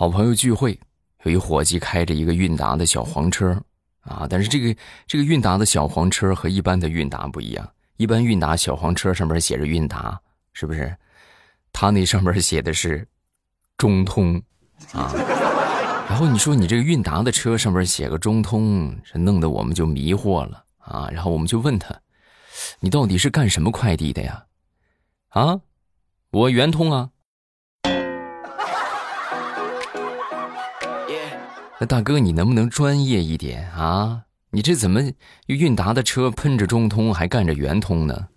好朋友聚会，有一伙计开着一个韵达的小黄车，啊，但是这个这个韵达的小黄车和一般的韵达不一样，一般韵达小黄车上面写着韵达，是不是？他那上面写的是中通，啊，然后你说你这个韵达的车上面写个中通，这弄得我们就迷惑了啊，然后我们就问他，你到底是干什么快递的呀？啊，我圆通啊。那大哥，你能不能专业一点啊？你这怎么韵达的车喷着中通，还干着圆通呢？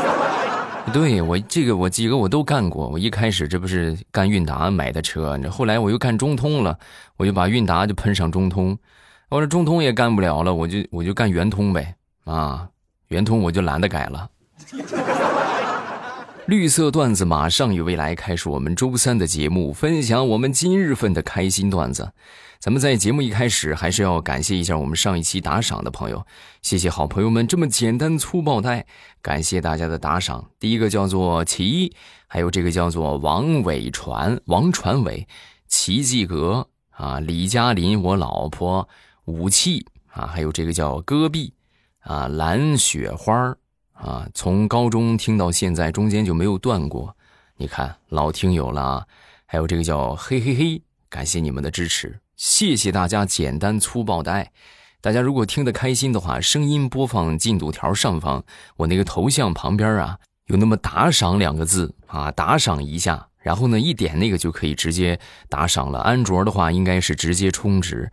对我这个我几个我都干过。我一开始这不是干韵达买的车，后来我又干中通了，我就把韵达就喷上中通。我说中通也干不了了，我就我就干圆通呗。啊，圆通我就懒得改了。绿色段子马上与未来开始我们周三的节目，分享我们今日份的开心段子。咱们在节目一开始还是要感谢一下我们上一期打赏的朋友，谢谢好朋友们这么简单粗暴带，感谢大家的打赏。第一个叫做齐，还有这个叫做王伟传、王传伟、奇迹阁啊、李嘉林、我老婆、武器啊，还有这个叫戈壁啊、蓝雪花啊，从高中听到现在，中间就没有断过。你看老听友了，还有这个叫嘿嘿嘿，感谢你们的支持。谢谢大家简单粗暴的爱，大家如果听得开心的话，声音播放进度条上方，我那个头像旁边啊，有那么打赏两个字啊，打赏一下，然后呢一点那个就可以直接打赏了。安卓的话应该是直接充值，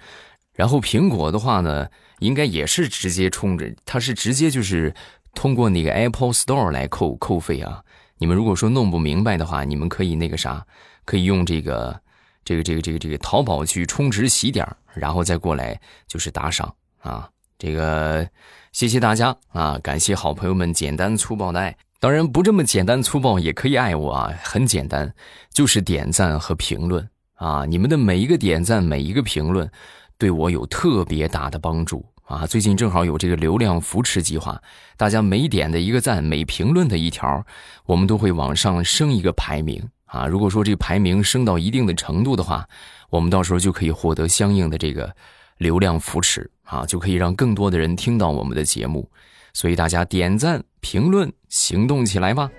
然后苹果的话呢，应该也是直接充值，它是直接就是通过那个 Apple Store 来扣扣费啊。你们如果说弄不明白的话，你们可以那个啥，可以用这个。这个这个这个这个淘宝去充值洗点然后再过来就是打赏啊！这个谢谢大家啊！感谢好朋友们简单粗暴的爱，当然不这么简单粗暴也可以爱我啊！很简单，就是点赞和评论啊！你们的每一个点赞，每一个评论，对我有特别大的帮助啊！最近正好有这个流量扶持计划，大家每点的一个赞，每评论的一条，我们都会往上升一个排名。啊，如果说这个排名升到一定的程度的话，我们到时候就可以获得相应的这个流量扶持啊，就可以让更多的人听到我们的节目。所以大家点赞、评论、行动起来吧！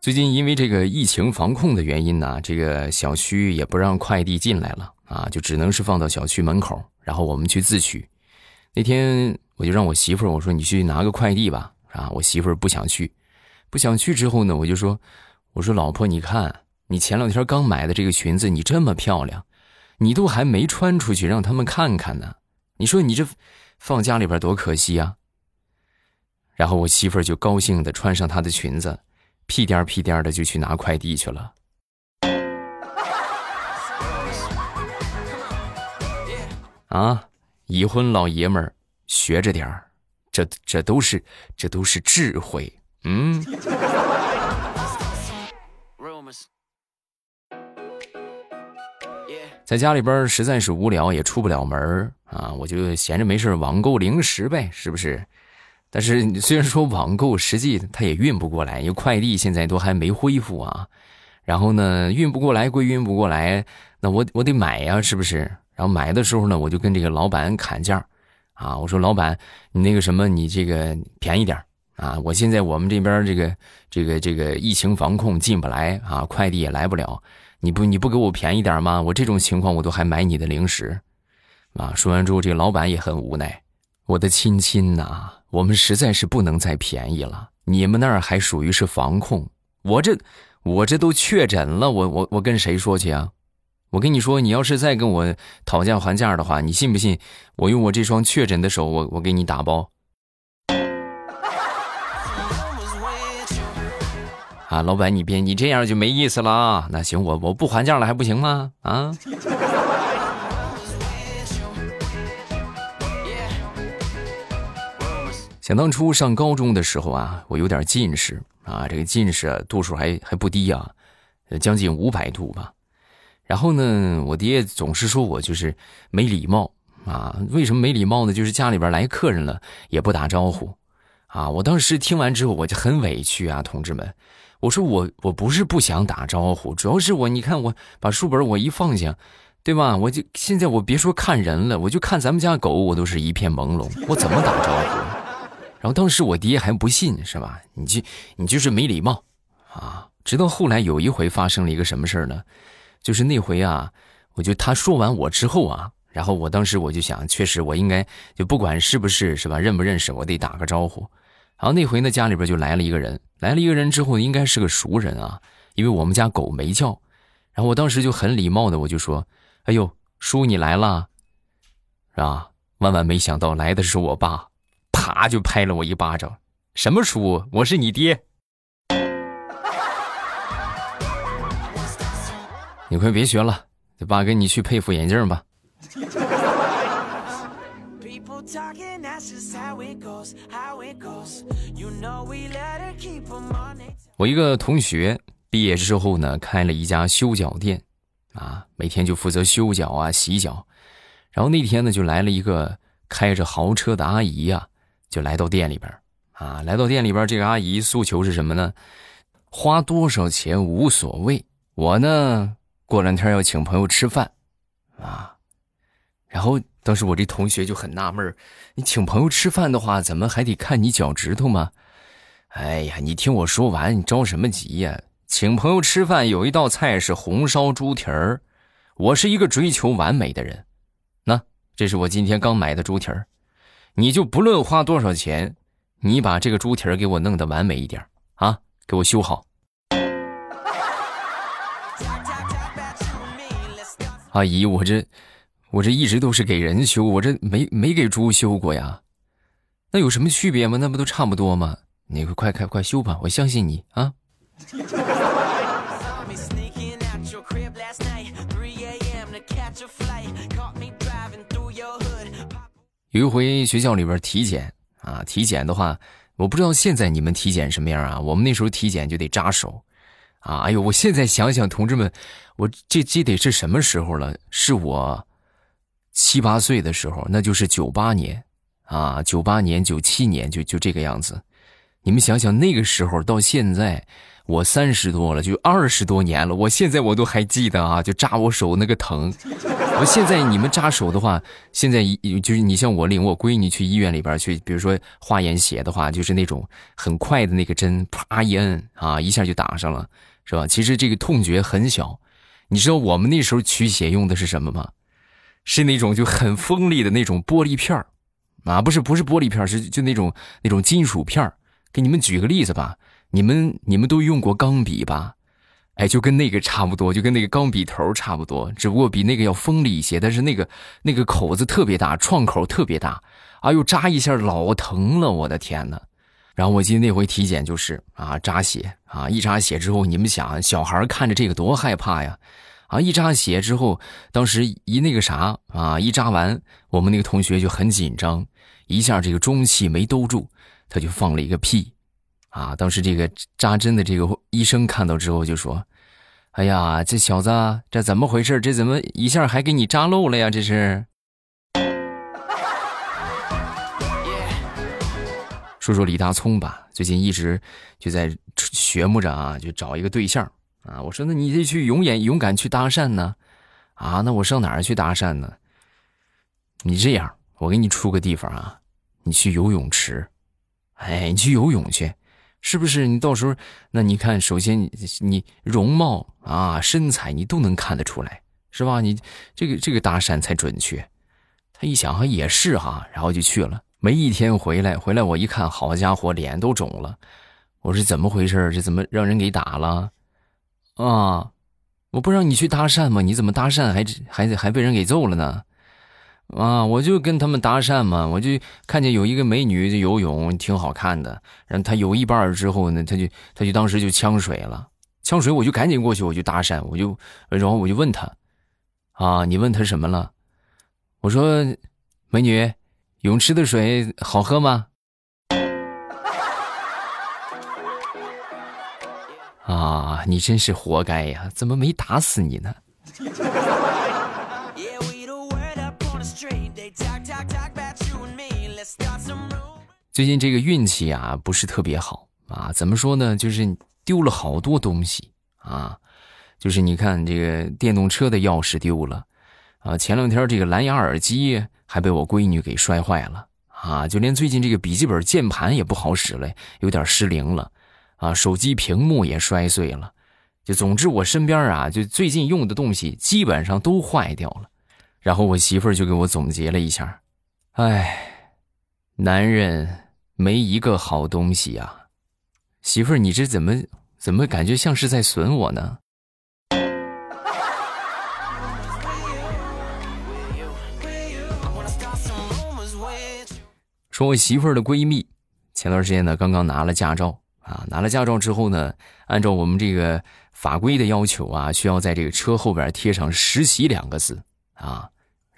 最近因为这个疫情防控的原因呢，这个小区也不让快递进来了啊，就只能是放到小区门口，然后我们去自取。那天。我就让我媳妇儿我说你去拿个快递吧啊！我媳妇儿不想去，不想去之后呢，我就说我说老婆你看你前两天刚买的这个裙子你这么漂亮，你都还没穿出去让他们看看呢，你说你这放家里边多可惜啊！然后我媳妇儿就高兴的穿上她的裙子，屁颠儿屁颠儿的就去拿快递去了。啊，已婚老爷们儿。学着点儿，这这都是这都是智慧，嗯。在家里边实在是无聊，也出不了门啊，我就闲着没事网购零食呗，是不是？但是虽然说网购，实际它也运不过来，因为快递现在都还没恢复啊。然后呢，运不过来归运不过来，那我我得买呀，是不是？然后买的时候呢，我就跟这个老板砍价。啊，我说老板，你那个什么，你这个便宜点啊！我现在我们这边这个这个这个疫情防控进不来啊，快递也来不了，你不你不给我便宜点吗？我这种情况我都还买你的零食，啊！说完之后，这个老板也很无奈。我的亲亲呐，我们实在是不能再便宜了，你们那儿还属于是防控，我这我这都确诊了，我我我跟谁说去啊？我跟你说，你要是再跟我讨价还价的话，你信不信？我用我这双确诊的手，我我给你打包。啊，老板，你别你这样就没意思了啊！那行，我我不还价了还不行吗？啊！想当初上高中的时候啊，我有点近视啊，这个近视度数还还不低啊，将近五百度吧。然后呢，我爹总是说我就是没礼貌啊。为什么没礼貌呢？就是家里边来客人了也不打招呼，啊！我当时听完之后我就很委屈啊，同志们，我说我我不是不想打招呼，主要是我你看我把书本我一放下，对吧？我就现在我别说看人了，我就看咱们家狗，我都是一片朦胧，我怎么打招呼？然后当时我爹还不信，是吧？你就你就是没礼貌啊！直到后来有一回发生了一个什么事儿呢？就是那回啊，我就他说完我之后啊。然后我当时我就想，确实我应该就不管是不是是吧，认不认识，我得打个招呼。然后那回呢，家里边就来了一个人，来了一个人之后，应该是个熟人啊，因为我们家狗没叫。然后我当时就很礼貌的我就说：“哎呦，叔你来了，是吧？”万万没想到来的是我爸，啪就拍了我一巴掌：“什么叔？我是你爹！你快别学了，爸跟你去配副眼镜吧。”我一个同学毕业之后呢，开了一家修脚店，啊，每天就负责修脚啊、洗脚。然后那天呢，就来了一个开着豪车的阿姨呀，就来到店里边啊，来到店里边，这个阿姨诉求是什么呢？花多少钱无所谓，我呢过两天要请朋友吃饭，啊。然后当时我这同学就很纳闷你请朋友吃饭的话，怎么还得看你脚趾头吗？哎呀，你听我说完，你着什么急呀？请朋友吃饭有一道菜是红烧猪蹄儿，我是一个追求完美的人，那这是我今天刚买的猪蹄儿，你就不论花多少钱，你把这个猪蹄儿给我弄得完美一点啊，给我修好。阿姨，我这。我这一直都是给人修，我这没没给猪修过呀，那有什么区别吗？那不都差不多吗？你快快快修吧，我相信你啊！有一回学校里边体检啊，体检的话，我不知道现在你们体检什么样啊？我们那时候体检就得扎手，啊，哎呦，我现在想想，同志们，我这这得是什么时候了？是我。七八岁的时候，那就是九八年，啊，九八年、九七年就就这个样子。你们想想，那个时候到现在，我三十多了，就二十多年了。我现在我都还记得啊，就扎我手那个疼。我现在你们扎手的话，现在就是你像我领我闺女去医院里边去，比如说化验血的话，就是那种很快的那个针，啪一摁啊，一下就打上了，是吧？其实这个痛觉很小。你知道我们那时候取血用的是什么吗？是那种就很锋利的那种玻璃片儿，啊，不是不是玻璃片，是就那种那种金属片儿。给你们举个例子吧，你们你们都用过钢笔吧？哎，就跟那个差不多，就跟那个钢笔头差不多，只不过比那个要锋利一些。但是那个那个口子特别大，创口特别大，哎呦，扎一下老疼了，我的天呐。然后我记得那回体检就是啊，扎血啊，一扎血之后，你们想，小孩看着这个多害怕呀。啊！一扎血之后，当时一那个啥啊，一扎完，我们那个同学就很紧张，一下这个中气没兜住，他就放了一个屁，啊！当时这个扎针的这个医生看到之后就说：“哎呀，这小子这怎么回事？这怎么一下还给你扎漏了呀？这是。”说说李大聪吧，最近一直就在学摸着啊，就找一个对象。啊，我说那你得去勇敢勇敢去搭讪呢，啊，那我上哪儿去搭讪呢？你这样，我给你出个地方啊，你去游泳池，哎，你去游泳去，是不是？你到时候，那你看，首先你你容貌啊、身材你都能看得出来，是吧？你这个这个搭讪才准确。他一想，哈也是哈，然后就去了。没一天回来，回来我一看，好家伙，脸都肿了。我说怎么回事？这怎么让人给打了？啊！我不让你去搭讪吗？你怎么搭讪还还还被人给揍了呢？啊！我就跟他们搭讪嘛，我就看见有一个美女就游泳挺好看的，然后她游一半之后呢，她就她就当时就呛水了，呛水我就赶紧过去，我就搭讪，我就然后我就问她，啊，你问她什么了？我说，美女，泳池的水好喝吗？啊，你真是活该呀！怎么没打死你呢？最近这个运气啊不是特别好啊，怎么说呢？就是丢了好多东西啊，就是你看这个电动车的钥匙丢了。啊，前两天这个蓝牙耳机还被我闺女给摔坏了。啊，就连最近这个笔记本键盘也不好使了，有点失灵了。啊，手机屏幕也摔碎了，就总之我身边啊，就最近用的东西基本上都坏掉了。然后我媳妇儿就给我总结了一下，哎，男人没一个好东西呀，媳妇儿，你这怎么怎么感觉像是在损我呢？说我媳妇儿的闺蜜，前段时间呢刚刚拿了驾照啊，拿了驾照之后呢，按照我们这个法规的要求啊，需要在这个车后边贴上“实习”两个字。啊，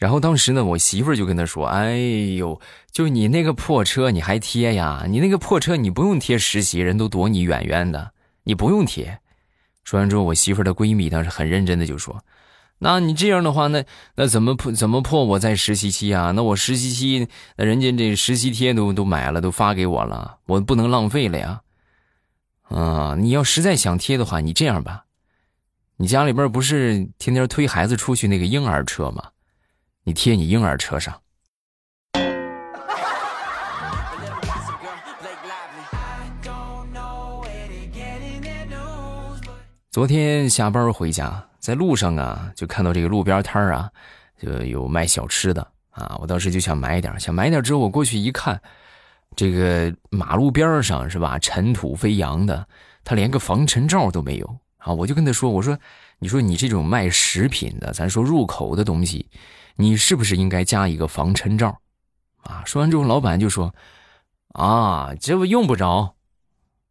然后当时呢，我媳妇就跟他说：“哎呦，就你那个破车，你还贴呀？你那个破车，你不用贴实习，人都躲你远远的，你不用贴。”说完之后，我媳妇的闺蜜当时很认真的就说：“那你这样的话，那那怎么破怎么破我在实习期啊？那我实习期，那人家这实习贴都都买了，都发给我了，我不能浪费了呀。啊，你要实在想贴的话，你这样吧。”你家里边不是天天推孩子出去那个婴儿车吗？你贴你婴儿车上。昨天下班回家，在路上啊，就看到这个路边摊啊，就有卖小吃的啊。我当时就想买点，想买点之后，我过去一看，这个马路边上是吧，尘土飞扬的，他连个防尘罩都没有。啊，我就跟他说：“我说，你说你这种卖食品的，咱说入口的东西，你是不是应该加一个防尘罩？”啊，说完之后，老板就说：“啊，这不用不着，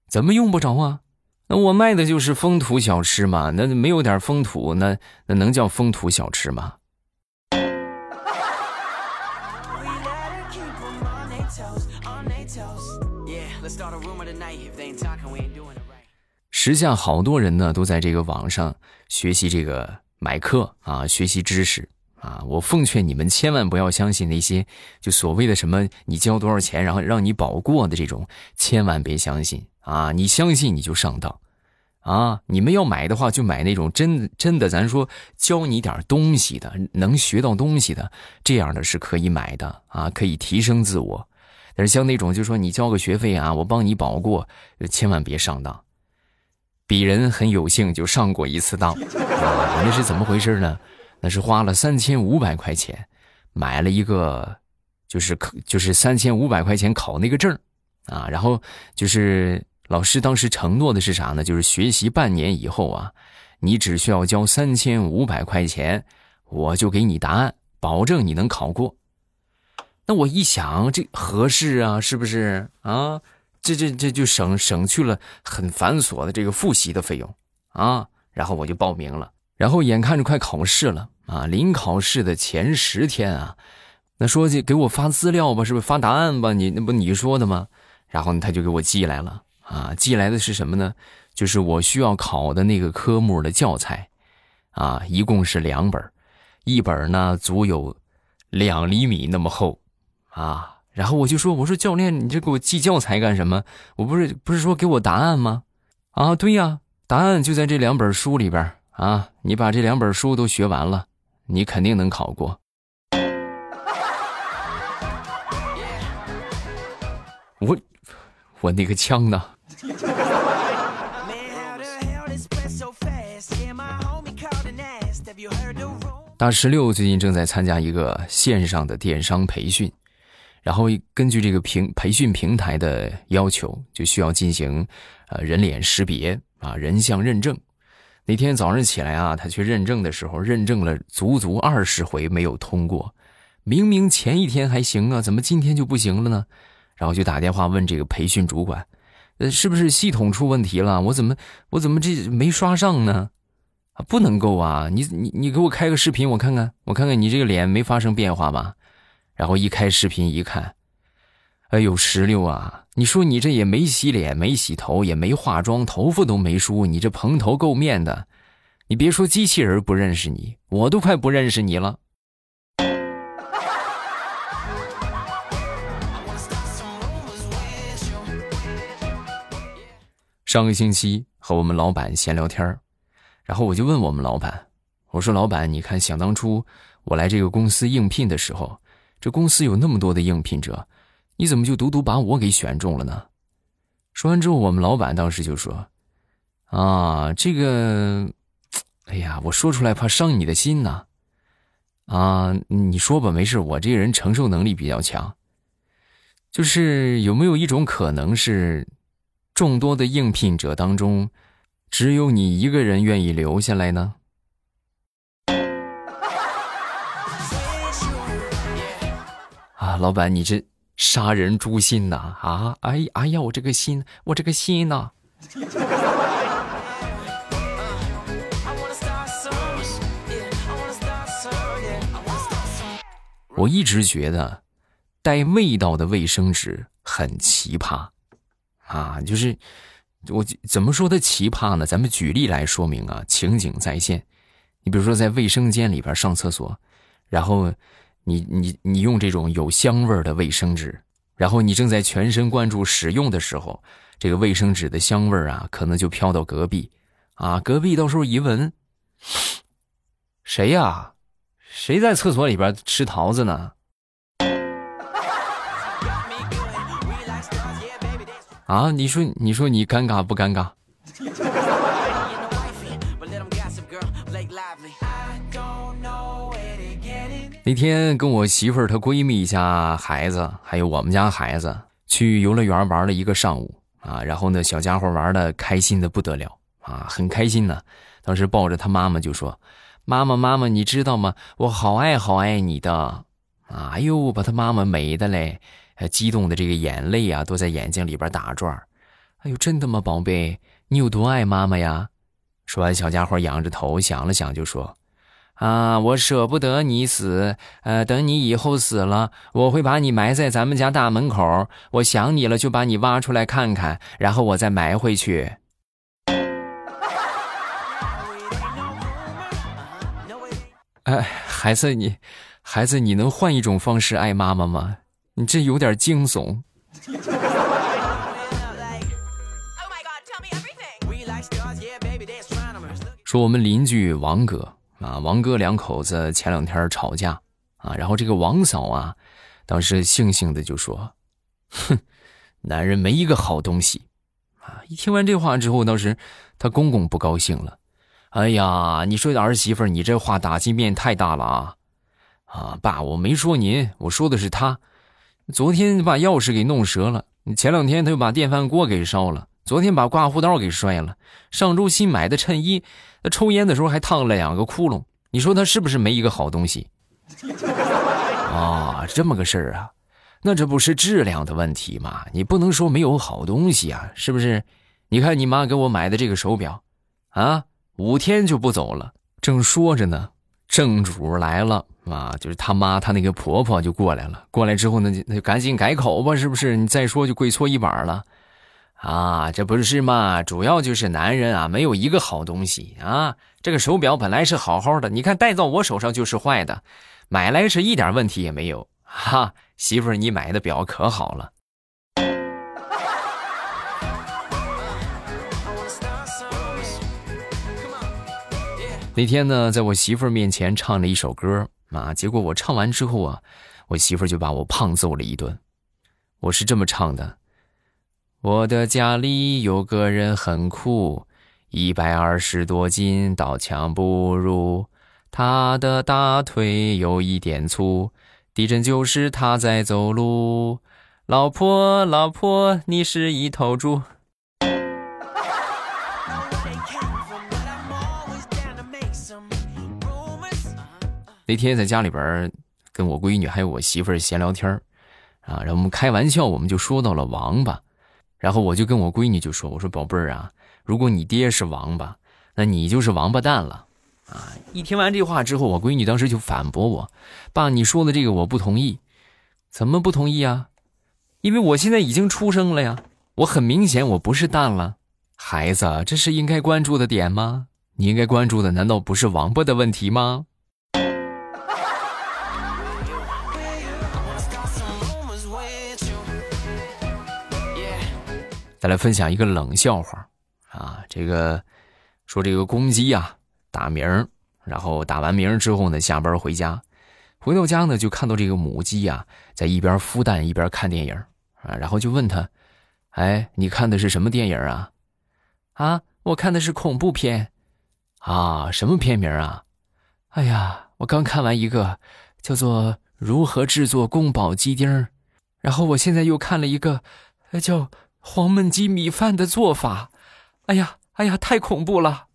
怎么用不着啊？那我卖的就是风土小吃嘛，那没有点风土，那那能叫风土小吃吗？”时下好多人呢，都在这个网上学习这个买课啊，学习知识啊。我奉劝你们千万不要相信那些就所谓的什么你交多少钱，然后让你保过的这种，千万别相信啊！你相信你就上当啊！你们要买的话，就买那种真真的，咱说教你点东西的，能学到东西的，这样的是可以买的啊，可以提升自我。但是像那种就说你交个学费啊，我帮你保过，千万别上当。鄙人很有幸就上过一次当，我那是怎么回事呢？那是花了三千五百块钱，买了一个，就是考，就是三千五百块钱考那个证啊。然后就是老师当时承诺的是啥呢？就是学习半年以后啊，你只需要交三千五百块钱，我就给你答案，保证你能考过。那我一想，这合适啊，是不是啊？这这这就省省去了很繁琐的这个复习的费用啊，然后我就报名了，然后眼看着快考试了啊，临考试的前十天啊，那说去给我发资料吧，是不是发答案吧？你那不你说的吗？然后他就给我寄来了啊，寄来的是什么呢？就是我需要考的那个科目的教材啊，一共是两本，一本呢足有两厘米那么厚啊。然后我就说：“我说教练，你这给我寄教材干什么？我不是不是说给我答案吗？啊，对呀，答案就在这两本书里边啊！你把这两本书都学完了，你肯定能考过。”我我那个枪呢？大石榴最近正在参加一个线上的电商培训。然后根据这个平培训平台的要求，就需要进行呃人脸识别啊人像认证。那天早上起来啊，他去认证的时候，认证了足足二十回没有通过。明明前一天还行啊，怎么今天就不行了呢？然后就打电话问这个培训主管，呃，是不是系统出问题了？我怎么我怎么这没刷上呢？啊，不能够啊！你你你给我开个视频，我看看，我看看你这个脸没发生变化吧？然后一开视频一看，哎呦石榴啊！你说你这也没洗脸、没洗头、也没化妆，头发都没梳，你这蓬头垢面的，你别说机器人不认识你，我都快不认识你了。上个星期和我们老板闲聊天然后我就问我们老板，我说：“老板，你看，想当初我来这个公司应聘的时候，这公司有那么多的应聘者，你怎么就独独把我给选中了呢？”说完之后，我们老板当时就说：“啊，这个，哎呀，我说出来怕伤你的心呐。啊，你说吧，没事，我这个人承受能力比较强。就是有没有一种可能是，众多的应聘者当中，只有你一个人愿意留下来呢？”啊，老板，你这杀人诛心呐！啊，哎哎呀，我这个心，我这个心呐！我一直觉得带味道的卫生纸很奇葩，啊，就是我怎么说它奇葩呢？咱们举例来说明啊，情景再现。你比如说在卫生间里边上厕所，然后。你你你用这种有香味的卫生纸，然后你正在全神贯注使用的时候，这个卫生纸的香味啊，可能就飘到隔壁，啊，隔壁到时候一闻，谁呀？谁在厕所里边吃桃子呢？啊，你说你说你尴尬不尴尬？那天跟我媳妇儿她闺蜜家孩子，还有我们家孩子去游乐园玩了一个上午啊，然后呢，小家伙玩的开心的不得了啊，很开心呢。当时抱着他妈妈就说：“妈妈，妈妈，你知道吗？我好爱好爱你的啊！”哎呦，把他妈妈美的嘞，激动的这个眼泪啊都在眼睛里边打转哎呦，真的吗，宝贝？你有多爱妈妈呀？说完，小家伙仰着头想了想，就说。啊，我舍不得你死，呃，等你以后死了，我会把你埋在咱们家大门口。我想你了，就把你挖出来看看，然后我再埋回去。哎，孩子，你，孩子，你能换一种方式爱妈妈吗？你这有点惊悚。说我们邻居王哥。啊，王哥两口子前两天吵架啊，然后这个王嫂啊，当时悻悻的就说：“哼，男人没一个好东西。”啊，一听完这话之后，当时他公公不高兴了：“哎呀，你说的儿媳妇，你这话打击面太大了啊！啊，爸，我没说您，我说的是他。昨天把钥匙给弄折了，前两天他又把电饭锅给烧了。”昨天把刮胡刀给摔了，上周新买的衬衣，他抽烟的时候还烫了两个窟窿。你说他是不是没一个好东西？啊，这么个事儿啊，那这不是质量的问题吗？你不能说没有好东西啊，是不是？你看你妈给我买的这个手表，啊，五天就不走了。正说着呢，正主来了啊，就是他妈他那个婆婆就过来了。过来之后呢，那就赶紧改口吧，是不是？你再说就跪搓衣板了。啊，这不是嘛？主要就是男人啊，没有一个好东西啊。这个手表本来是好好的，你看戴到我手上就是坏的，买来是一点问题也没有。哈，媳妇儿，你买的表可好了。那天呢，在我媳妇面前唱了一首歌啊，结果我唱完之后啊，我媳妇就把我胖揍了一顿。我是这么唱的。我的家里有个人很酷，一百二十多斤，刀枪不入。他的大腿有一点粗，地震就是他在走路。老婆，老婆，你是一头猪。那天在家里边跟我闺女还有我媳妇儿闲聊天啊，然后我们开玩笑，我们就说到了王八。然后我就跟我闺女就说：“我说宝贝儿啊，如果你爹是王八，那你就是王八蛋了，啊！”一听完这话之后，我闺女当时就反驳我：“爸，你说的这个我不同意，怎么不同意啊？因为我现在已经出生了呀，我很明显我不是蛋了，孩子，这是应该关注的点吗？你应该关注的难道不是王八的问题吗？”再来分享一个冷笑话啊，这个说这个公鸡啊打鸣，然后打完鸣之后呢，下班回家，回到家呢就看到这个母鸡呀在一边孵蛋一边看电影啊，然后就问他，哎，你看的是什么电影啊？啊，我看的是恐怖片。啊，什么片名啊？哎呀，我刚看完一个叫做《如何制作宫保鸡丁》，然后我现在又看了一个叫。黄焖鸡米饭的做法，哎呀，哎呀，太恐怖了！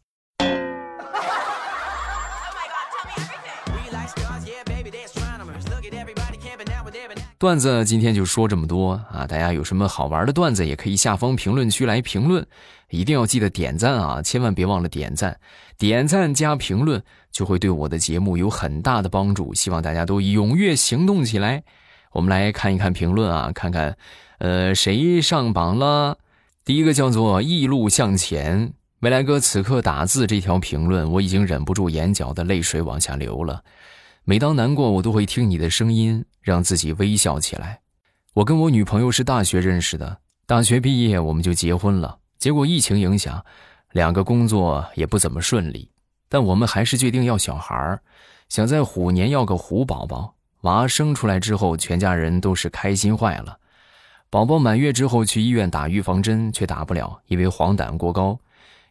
段子今天就说这么多啊！大家有什么好玩的段子，也可以下方评论区来评论，一定要记得点赞啊！千万别忘了点赞，点赞加评论就会对我的节目有很大的帮助。希望大家都踊跃行动起来。我们来看一看评论啊，看看。呃，谁上榜了？第一个叫做“一路向前”。未来哥此刻打字这条评论，我已经忍不住眼角的泪水往下流了。每当难过，我都会听你的声音，让自己微笑起来。我跟我女朋友是大学认识的，大学毕业我们就结婚了。结果疫情影响，两个工作也不怎么顺利。但我们还是决定要小孩想在虎年要个虎宝宝。娃生出来之后，全家人都是开心坏了。宝宝满月之后去医院打预防针，却打不了，因为黄疸过高。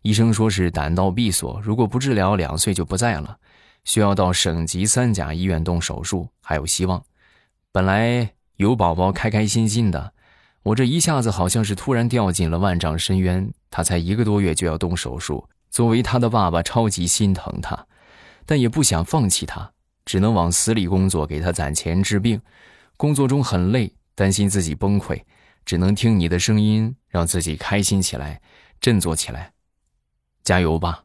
医生说是胆道闭锁，如果不治疗，两岁就不在了，需要到省级三甲医院动手术，还有希望。本来有宝宝开开心心的，我这一下子好像是突然掉进了万丈深渊。他才一个多月就要动手术，作为他的爸爸，超级心疼他，但也不想放弃他，只能往死里工作，给他攒钱治病。工作中很累，担心自己崩溃。只能听你的声音，让自己开心起来，振作起来，加油吧！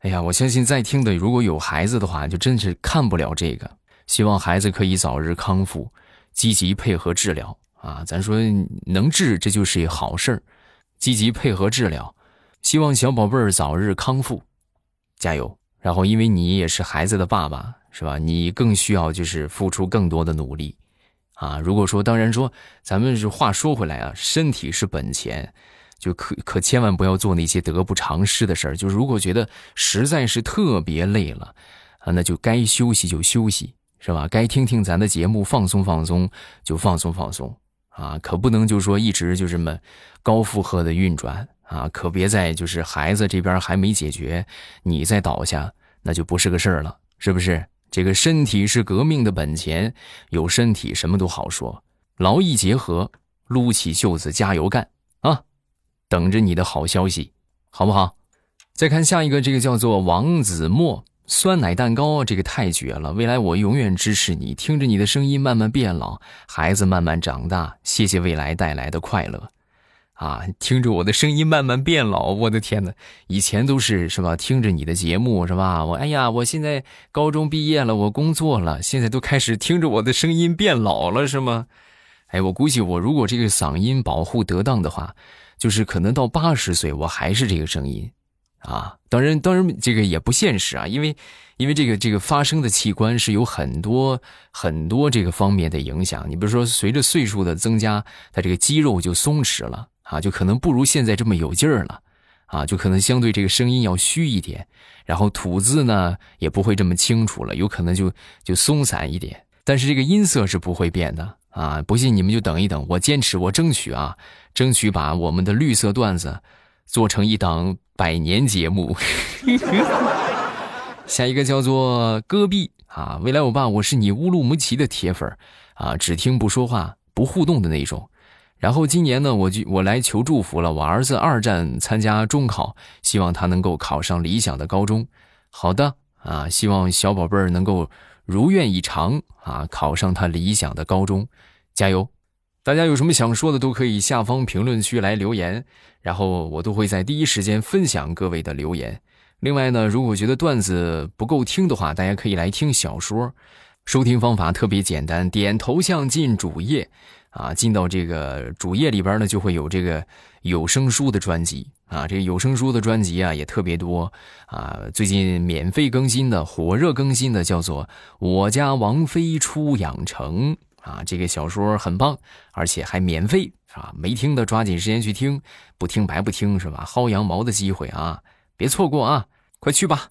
哎呀，我相信在听的如果有孩子的话，就真是看不了这个。希望孩子可以早日康复，积极配合治疗啊！咱说能治，这就是一好事儿。积极配合治疗，希望小宝贝儿早日康复，加油！然后，因为你也是孩子的爸爸，是吧？你更需要就是付出更多的努力。啊，如果说，当然说，咱们是话说回来啊，身体是本钱，就可可千万不要做那些得不偿失的事儿。就如果觉得实在是特别累了，啊，那就该休息就休息，是吧？该听听咱的节目放松放松就放松放松，啊，可不能就说一直就这么高负荷的运转啊，可别在就是孩子这边还没解决，你再倒下，那就不是个事儿了，是不是？这个身体是革命的本钱，有身体什么都好说。劳逸结合，撸起袖子加油干啊！等着你的好消息，好不好？再看下一个，这个叫做王子墨酸奶蛋糕，这个太绝了！未来我永远支持你，听着你的声音慢慢变老，孩子慢慢长大。谢谢未来带来的快乐。啊，听着我的声音慢慢变老，我的天哪！以前都是是吧？听着你的节目是吧？我哎呀，我现在高中毕业了，我工作了，现在都开始听着我的声音变老了，是吗？哎，我估计我如果这个嗓音保护得当的话，就是可能到八十岁我还是这个声音，啊，当然当然这个也不现实啊，因为因为这个这个发声的器官是有很多很多这个方面的影响，你比如说随着岁数的增加，它这个肌肉就松弛了。啊，就可能不如现在这么有劲儿了，啊，就可能相对这个声音要虚一点，然后吐字呢也不会这么清楚了，有可能就就松散一点，但是这个音色是不会变的啊！不信你们就等一等，我坚持，我争取啊，争取把我们的绿色段子做成一档百年节目。下一个叫做戈壁啊，未来我爸，我是你乌鲁木齐的铁粉啊，只听不说话不互动的那种。然后今年呢，我就我来求祝福了。我儿子二战参加中考，希望他能够考上理想的高中。好的啊，希望小宝贝儿能够如愿以偿啊，考上他理想的高中，加油！大家有什么想说的，都可以下方评论区来留言，然后我都会在第一时间分享各位的留言。另外呢，如果觉得段子不够听的话，大家可以来听小说，收听方法特别简单，点头像进主页。啊，进到这个主页里边呢，就会有这个有声书的专辑啊。这个有声书的专辑啊，也特别多啊。最近免费更新的、火热更新的叫做《我家王妃出养成》啊，这个小说很棒，而且还免费是吧？没听的抓紧时间去听，不听白不听，是吧？薅羊毛的机会啊，别错过啊！快去吧。